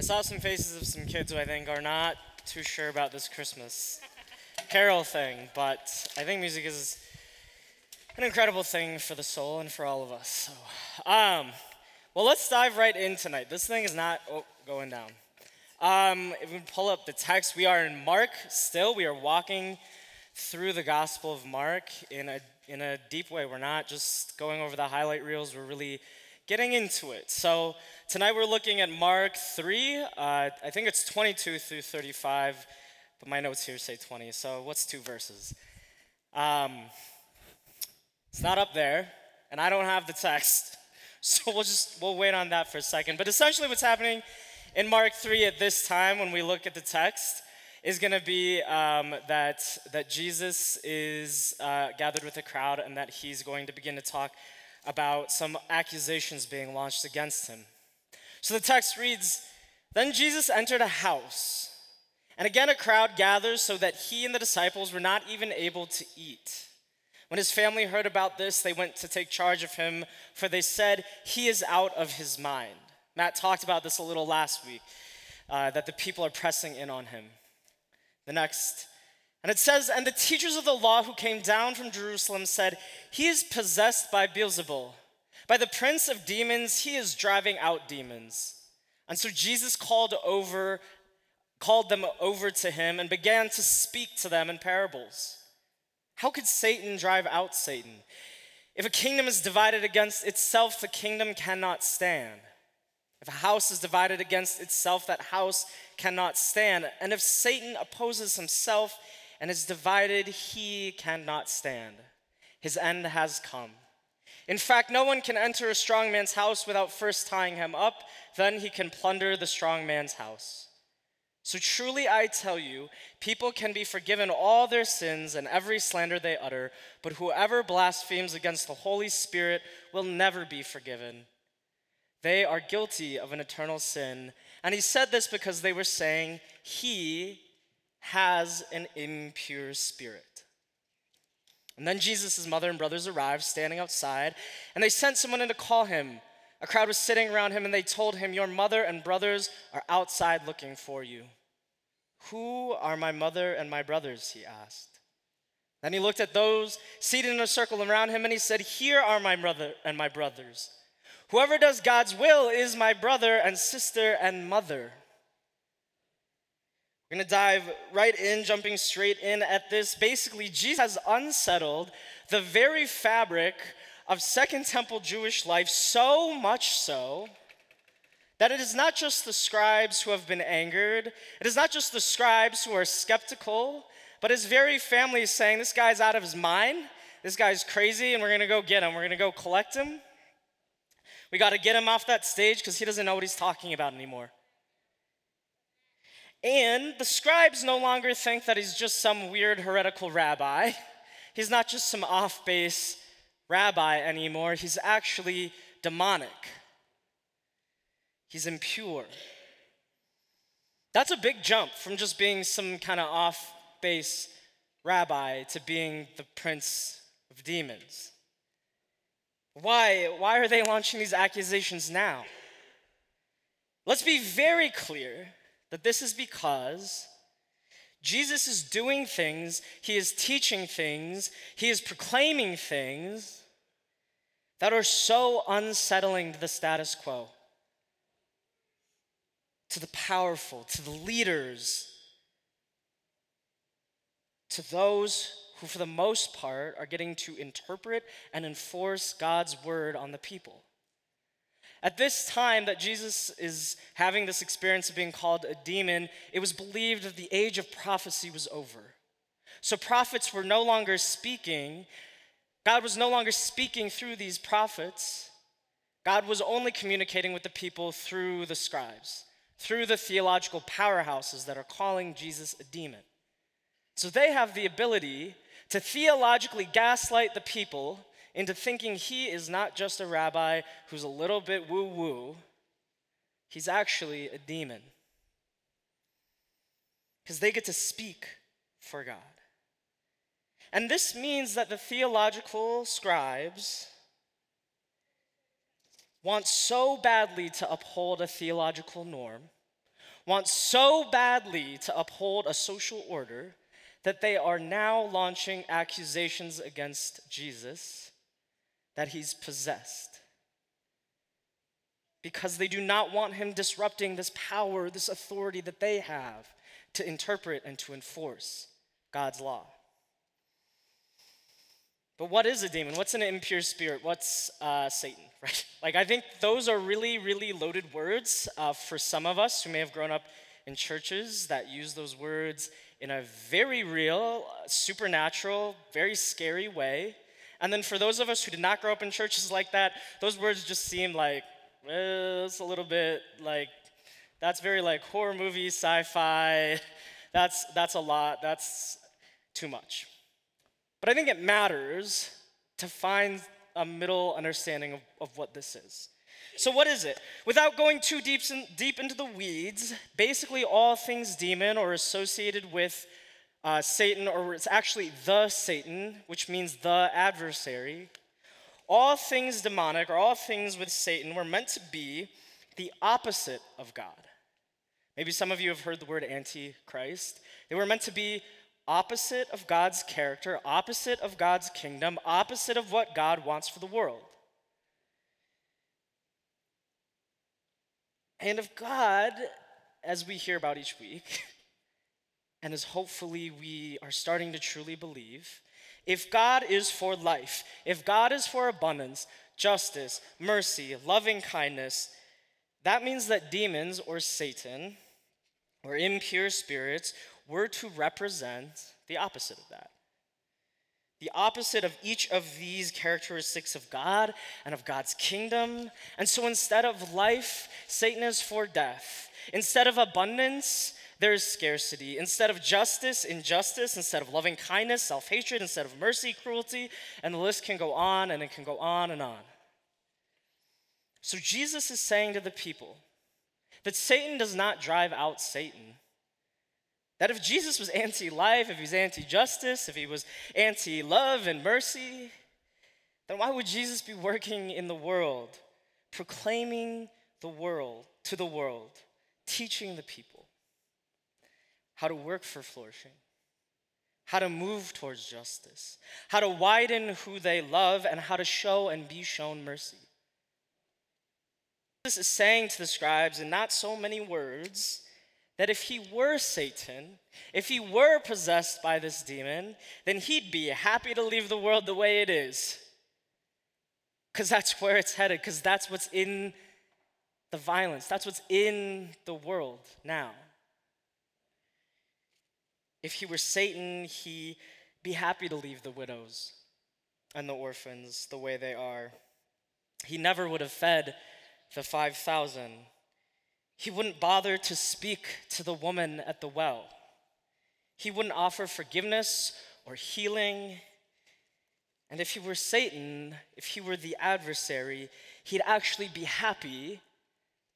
I saw some faces of some kids who I think are not too sure about this Christmas carol thing, but I think music is an incredible thing for the soul and for all of us. So, um, well, let's dive right in tonight. This thing is not oh, going down. Um, if we pull up the text, we are in Mark still. We are walking through the Gospel of Mark in a in a deep way. We're not just going over the highlight reels. We're really getting into it. So tonight we're looking at Mark 3. Uh, I think it's 22 through 35, but my notes here say 20. So what's two verses? Um, it's not up there, and I don't have the text. So we'll just we'll wait on that for a second. But essentially, what's happening in Mark 3 at this time when we look at the text is going to be um, that that Jesus is uh, gathered with a crowd and that he's going to begin to talk about some accusations being launched against him. So the text reads Then Jesus entered a house, and again a crowd gathers so that he and the disciples were not even able to eat. When his family heard about this, they went to take charge of him, for they said, He is out of his mind. Matt talked about this a little last week, uh, that the people are pressing in on him. The next and it says, And the teachers of the law who came down from Jerusalem said, He is possessed by Beelzebul. By the prince of demons, he is driving out demons. And so Jesus called over, called them over to him and began to speak to them in parables. How could Satan drive out Satan? If a kingdom is divided against itself, the kingdom cannot stand. If a house is divided against itself, that house cannot stand. And if Satan opposes himself, and is divided, he cannot stand. His end has come. In fact, no one can enter a strong man's house without first tying him up, then he can plunder the strong man's house. So truly I tell you, people can be forgiven all their sins and every slander they utter, but whoever blasphemes against the Holy Spirit will never be forgiven. They are guilty of an eternal sin. And he said this because they were saying, He has an impure spirit. And then Jesus' mother and brothers arrived, standing outside, and they sent someone in to call him. A crowd was sitting around him, and they told him, Your mother and brothers are outside looking for you. Who are my mother and my brothers? He asked. Then he looked at those seated in a circle around him, and he said, Here are my mother and my brothers. Whoever does God's will is my brother and sister and mother. We're going to dive right in, jumping straight in at this. Basically, Jesus has unsettled the very fabric of Second Temple Jewish life so much so that it is not just the scribes who have been angered, it is not just the scribes who are skeptical, but his very family is saying, This guy's out of his mind, this guy's crazy, and we're gonna go get him, we're gonna go collect him. We gotta get him off that stage because he doesn't know what he's talking about anymore. And the scribes no longer think that he's just some weird heretical rabbi. He's not just some off base rabbi anymore. He's actually demonic. He's impure. That's a big jump from just being some kind of off base rabbi to being the prince of demons. Why? Why are they launching these accusations now? Let's be very clear that this is because Jesus is doing things, he is teaching things, he is proclaiming things that are so unsettling to the status quo, to the powerful, to the leaders, to those who, for the most part, are getting to interpret and enforce God's word on the people. At this time that Jesus is having this experience of being called a demon, it was believed that the age of prophecy was over. So prophets were no longer speaking. God was no longer speaking through these prophets. God was only communicating with the people through the scribes, through the theological powerhouses that are calling Jesus a demon. So they have the ability to theologically gaslight the people into thinking he is not just a rabbi who's a little bit woo woo, he's actually a demon. Because they get to speak for God. And this means that the theological scribes want so badly to uphold a theological norm, want so badly to uphold a social order that they are now launching accusations against Jesus that he's possessed. Because they do not want him disrupting this power, this authority that they have to interpret and to enforce God's law. But what is a demon? What's an impure spirit? What's uh, Satan, right? Like, I think those are really, really loaded words uh, for some of us who may have grown up in churches that use those words in a very real, supernatural, very scary way. And then for those of us who did not grow up in churches like that, those words just seem like, well, it's a little bit like, that's very like horror movie, sci fi. That's, that's a lot. That's too much. But I think it matters to find a middle understanding of, of what this is. So, what is it? Without going too deep, in, deep into the weeds, basically all things demon or associated with uh, Satan, or it's actually the Satan, which means the adversary, all things demonic or all things with Satan were meant to be the opposite of God. Maybe some of you have heard the word antichrist. They were meant to be opposite of God's character, opposite of God's kingdom, opposite of what God wants for the world. And of God, as we hear about each week, and as hopefully we are starting to truly believe, if God is for life, if God is for abundance, justice, mercy, loving kindness, that means that demons or Satan or impure spirits were to represent the opposite of that. The opposite of each of these characteristics of God and of God's kingdom. And so instead of life, Satan is for death. Instead of abundance, there is scarcity. Instead of justice, injustice. Instead of loving kindness, self hatred. Instead of mercy, cruelty. And the list can go on and it can go on and on. So Jesus is saying to the people that Satan does not drive out Satan. That if Jesus was anti life, if he was anti justice, if he was anti love and mercy, then why would Jesus be working in the world, proclaiming the world to the world, teaching the people how to work for flourishing, how to move towards justice, how to widen who they love, and how to show and be shown mercy? Jesus is saying to the scribes in not so many words that if he were Satan, if he were possessed by this demon, then he'd be happy to leave the world the way it is. Because that's where it's headed, because that's what's in the violence, that's what's in the world now. If he were Satan, he'd be happy to leave the widows and the orphans the way they are. He never would have fed the 5,000 he wouldn't bother to speak to the woman at the well. He wouldn't offer forgiveness or healing. And if he were Satan, if he were the adversary, he'd actually be happy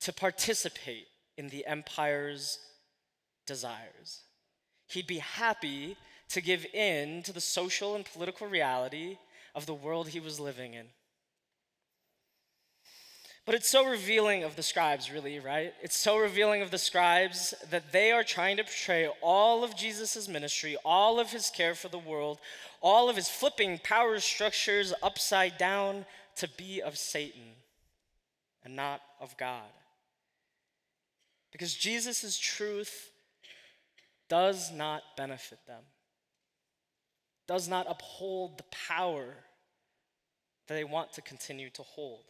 to participate in the empire's desires. He'd be happy to give in to the social and political reality of the world he was living in. But it's so revealing of the scribes, really, right? It's so revealing of the scribes that they are trying to portray all of Jesus' ministry, all of his care for the world, all of his flipping power structures upside down to be of Satan and not of God. Because Jesus' truth does not benefit them, does not uphold the power that they want to continue to hold.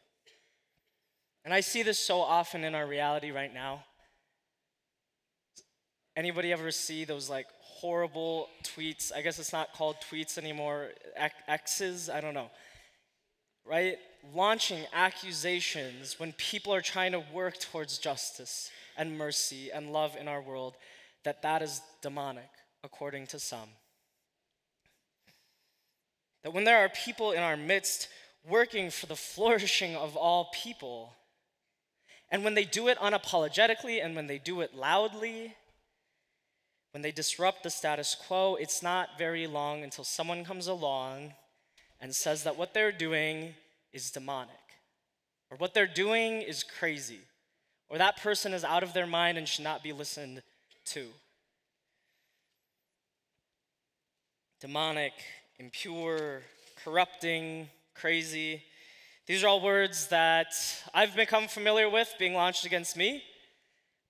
And I see this so often in our reality right now. Anybody ever see those like horrible tweets? I guess it's not called tweets anymore, X's, I don't know. Right? Launching accusations when people are trying to work towards justice and mercy and love in our world, that that is demonic, according to some. That when there are people in our midst working for the flourishing of all people, and when they do it unapologetically and when they do it loudly, when they disrupt the status quo, it's not very long until someone comes along and says that what they're doing is demonic, or what they're doing is crazy, or that person is out of their mind and should not be listened to. Demonic, impure, corrupting, crazy. These are all words that I've become familiar with being launched against me.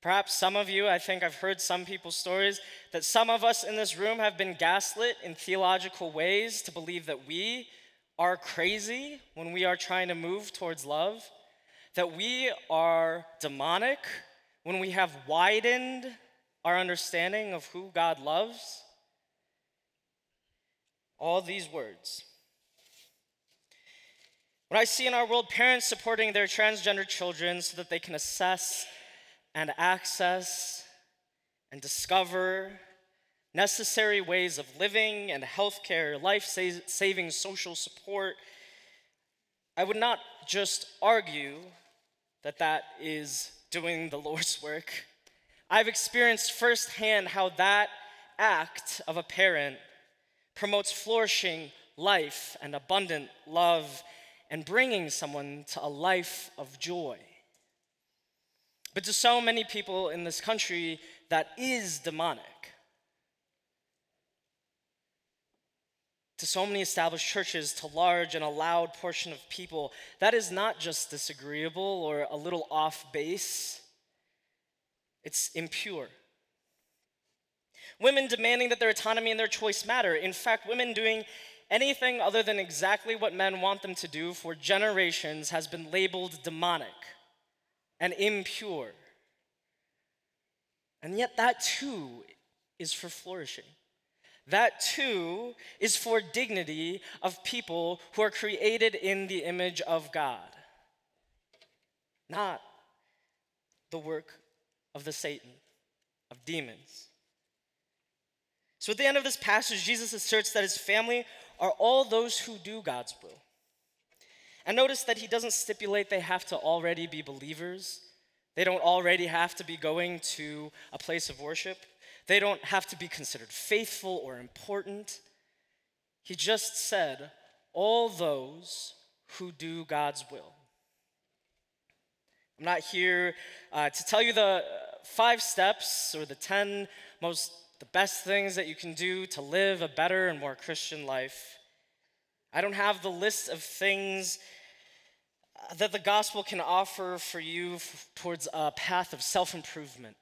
Perhaps some of you, I think I've heard some people's stories, that some of us in this room have been gaslit in theological ways to believe that we are crazy when we are trying to move towards love, that we are demonic when we have widened our understanding of who God loves. All these words. When I see in our world parents supporting their transgender children so that they can assess and access and discover necessary ways of living and healthcare, life saving social support, I would not just argue that that is doing the Lord's work. I've experienced firsthand how that act of a parent promotes flourishing life and abundant love and bringing someone to a life of joy. But to so many people in this country, that is demonic. To so many established churches, to large and a loud portion of people, that is not just disagreeable or a little off base, it's impure. Women demanding that their autonomy and their choice matter. In fact, women doing anything other than exactly what men want them to do for generations has been labeled demonic and impure. And yet, that too is for flourishing. That too is for dignity of people who are created in the image of God, not the work of the Satan, of demons. So at the end of this passage, Jesus asserts that his family are all those who do God's will. And notice that he doesn't stipulate they have to already be believers. They don't already have to be going to a place of worship. They don't have to be considered faithful or important. He just said, all those who do God's will. I'm not here uh, to tell you the five steps or the 10 most the best things that you can do to live a better and more Christian life. I don't have the list of things uh, that the gospel can offer for you towards a path of self improvement.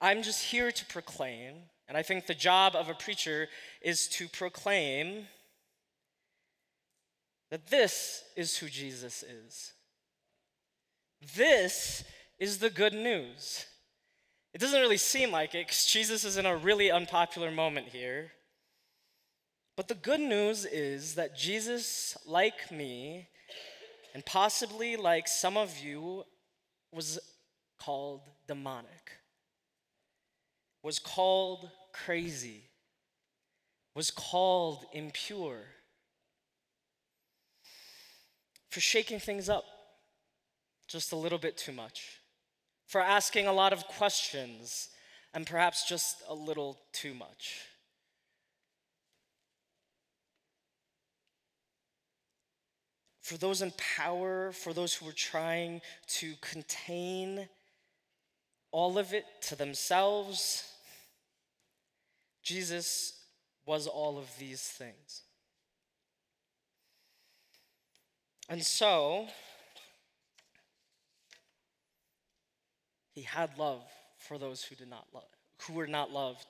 I'm just here to proclaim, and I think the job of a preacher is to proclaim that this is who Jesus is. This is the good news. It doesn't really seem like it because Jesus is in a really unpopular moment here. But the good news is that Jesus, like me, and possibly like some of you, was called demonic, was called crazy, was called impure for shaking things up just a little bit too much for asking a lot of questions and perhaps just a little too much. For those in power, for those who are trying to contain all of it to themselves, Jesus was all of these things. And so, He had love for those who did not love, who were not loved.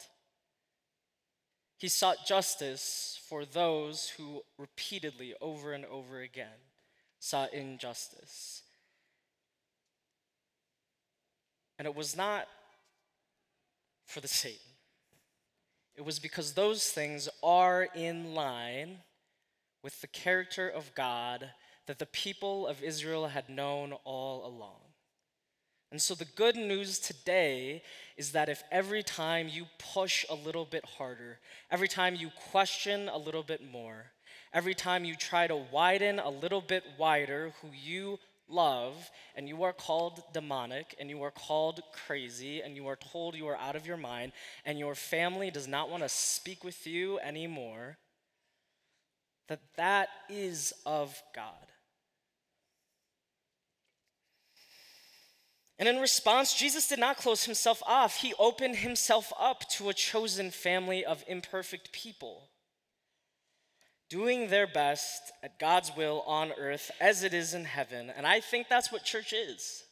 He sought justice for those who repeatedly, over and over again, sought injustice. And it was not for the Satan. It was because those things are in line with the character of God that the people of Israel had known all along. And so, the good news today is that if every time you push a little bit harder, every time you question a little bit more, every time you try to widen a little bit wider who you love, and you are called demonic, and you are called crazy, and you are told you are out of your mind, and your family does not want to speak with you anymore, that that is of God. And in response, Jesus did not close himself off. He opened himself up to a chosen family of imperfect people, doing their best at God's will on earth as it is in heaven. And I think that's what church is.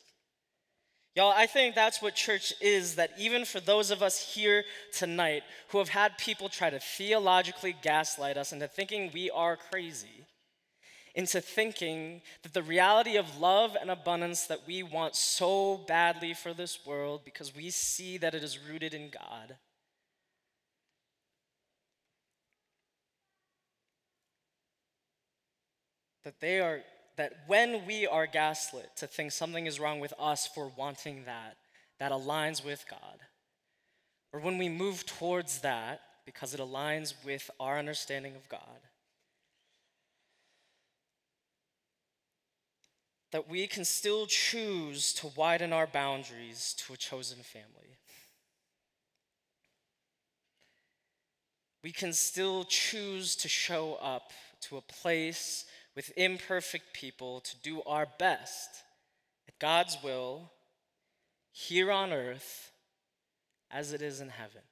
Y'all, I think that's what church is that even for those of us here tonight who have had people try to theologically gaslight us into thinking we are crazy, into thinking that the reality of love and abundance that we want so badly for this world because we see that it is rooted in God. That they are that when we are gaslit to think something is wrong with us for wanting that, that aligns with God, or when we move towards that because it aligns with our understanding of God, that we can still choose to widen our boundaries to a chosen family. We can still choose to show up to a place with imperfect people to do our best at God's will here on earth as it is in heaven.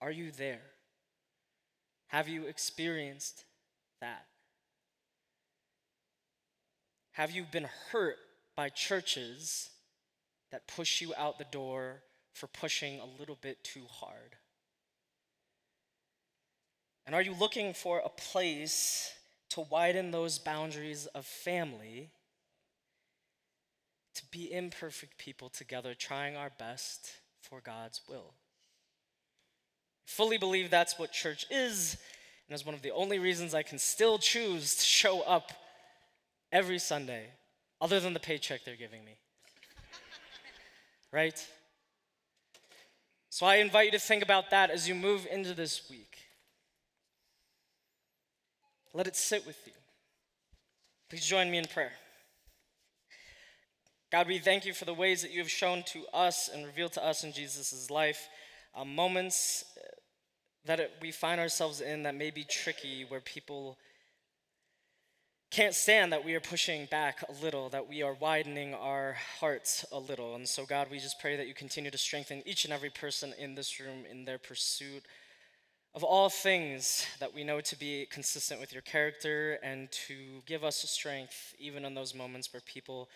Are you there? Have you experienced that? Have you been hurt by churches that push you out the door for pushing a little bit too hard? And are you looking for a place to widen those boundaries of family, to be imperfect people together, trying our best for God's will? I fully believe that's what church is, and is one of the only reasons I can still choose to show up every Sunday, other than the paycheck they're giving me. right? So I invite you to think about that as you move into this week. Let it sit with you. Please join me in prayer. God, we thank you for the ways that you have shown to us and revealed to us in Jesus' life uh, moments that it, we find ourselves in that may be tricky, where people can't stand that we are pushing back a little, that we are widening our hearts a little. And so, God, we just pray that you continue to strengthen each and every person in this room in their pursuit of all things that we know to be consistent with your character and to give us strength even in those moments where people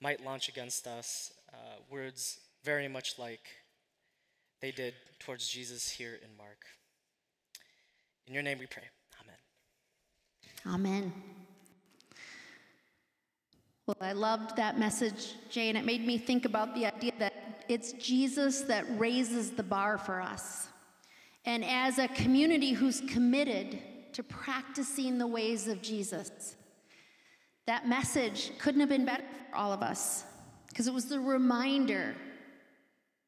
might launch against us uh, words very much like they did towards Jesus here in Mark. In your name we pray. Amen. Amen. Well, I loved that message, Jae, and it made me think about the idea that it's Jesus that raises the bar for us. And as a community who's committed to practicing the ways of Jesus, that message couldn't have been better for all of us because it was the reminder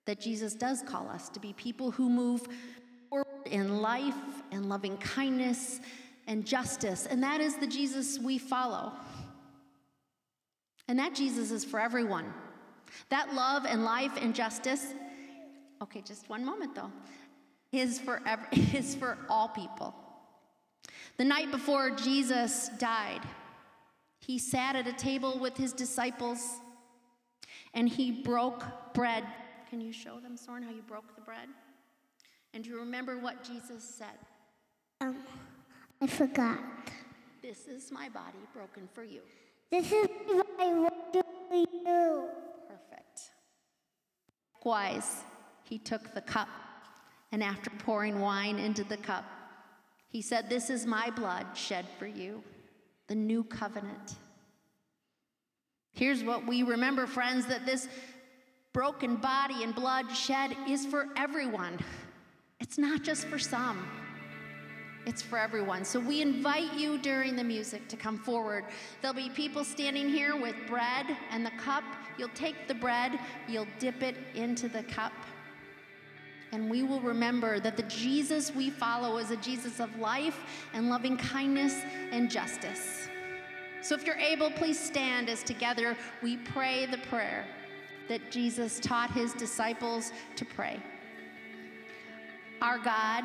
that Jesus does call us to be people who move forward in life and loving kindness and justice. And that is the Jesus we follow. And that Jesus is for everyone. That love and life and justice. Okay, just one moment though is for, ever, is for all people. The night before Jesus died, he sat at a table with his disciples and he broke bread. Can you show them, Soren, how you broke the bread? And do you remember what Jesus said? Um, I forgot. This is my body broken for you. This is what my body for you. Perfect. Likewise, he took the cup and after pouring wine into the cup, he said, This is my blood shed for you, the new covenant. Here's what we remember, friends that this broken body and blood shed is for everyone. It's not just for some, it's for everyone. So we invite you during the music to come forward. There'll be people standing here with bread and the cup. You'll take the bread, you'll dip it into the cup and we will remember that the Jesus we follow is a Jesus of life and loving kindness and justice. So if you're able, please stand as together we pray the prayer that Jesus taught his disciples to pray. Our God,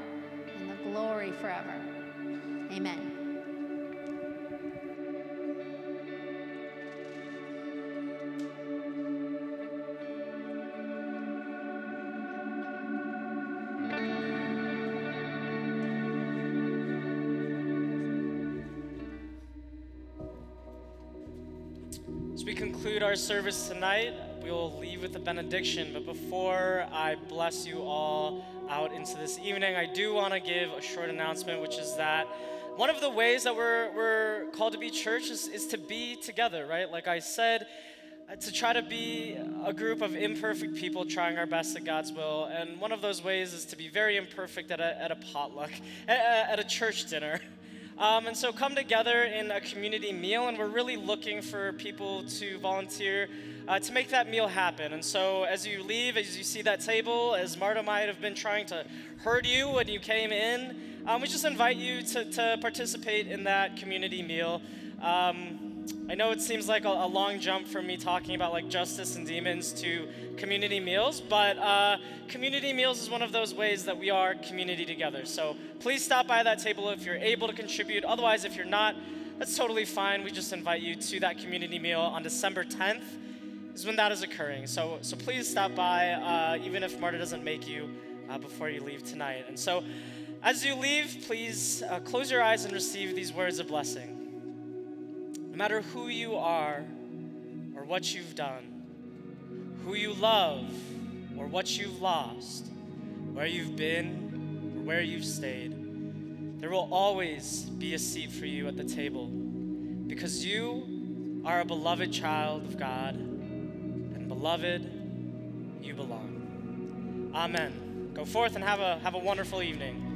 glory forever. Amen. As we conclude our service tonight, we will leave with a benediction. But before I bless you all out into this evening, I do want to give a short announcement, which is that one of the ways that we're, we're called to be church is, is to be together, right? Like I said, uh, to try to be a group of imperfect people trying our best at God's will. And one of those ways is to be very imperfect at a, at a potluck, at, at a church dinner. Um, and so come together in a community meal, and we're really looking for people to volunteer uh, to make that meal happen. And so as you leave, as you see that table, as Marta might have been trying to herd you when you came in, um, we just invite you to, to participate in that community meal. Um, I know it seems like a, a, long jump from me talking about like justice and demons to community meals, but uh, community meals is one of those ways that we are community together. So please stop by that table if you're able to contribute. Otherwise, if you're not, that's totally fine. We just invite you to that community meal on December 10th is when that is occurring. So, so please stop by, uh, even if Marta doesn't make you uh, before you leave tonight. And so as you leave, please uh, close your eyes and receive these words of blessing. Matter who you are or what you've done, who you love or what you've lost, where you've been or where you've stayed, there will always be a seat for you at the table because you are a beloved child of God, and beloved, you belong. Amen. Go forth and have a, have a wonderful evening.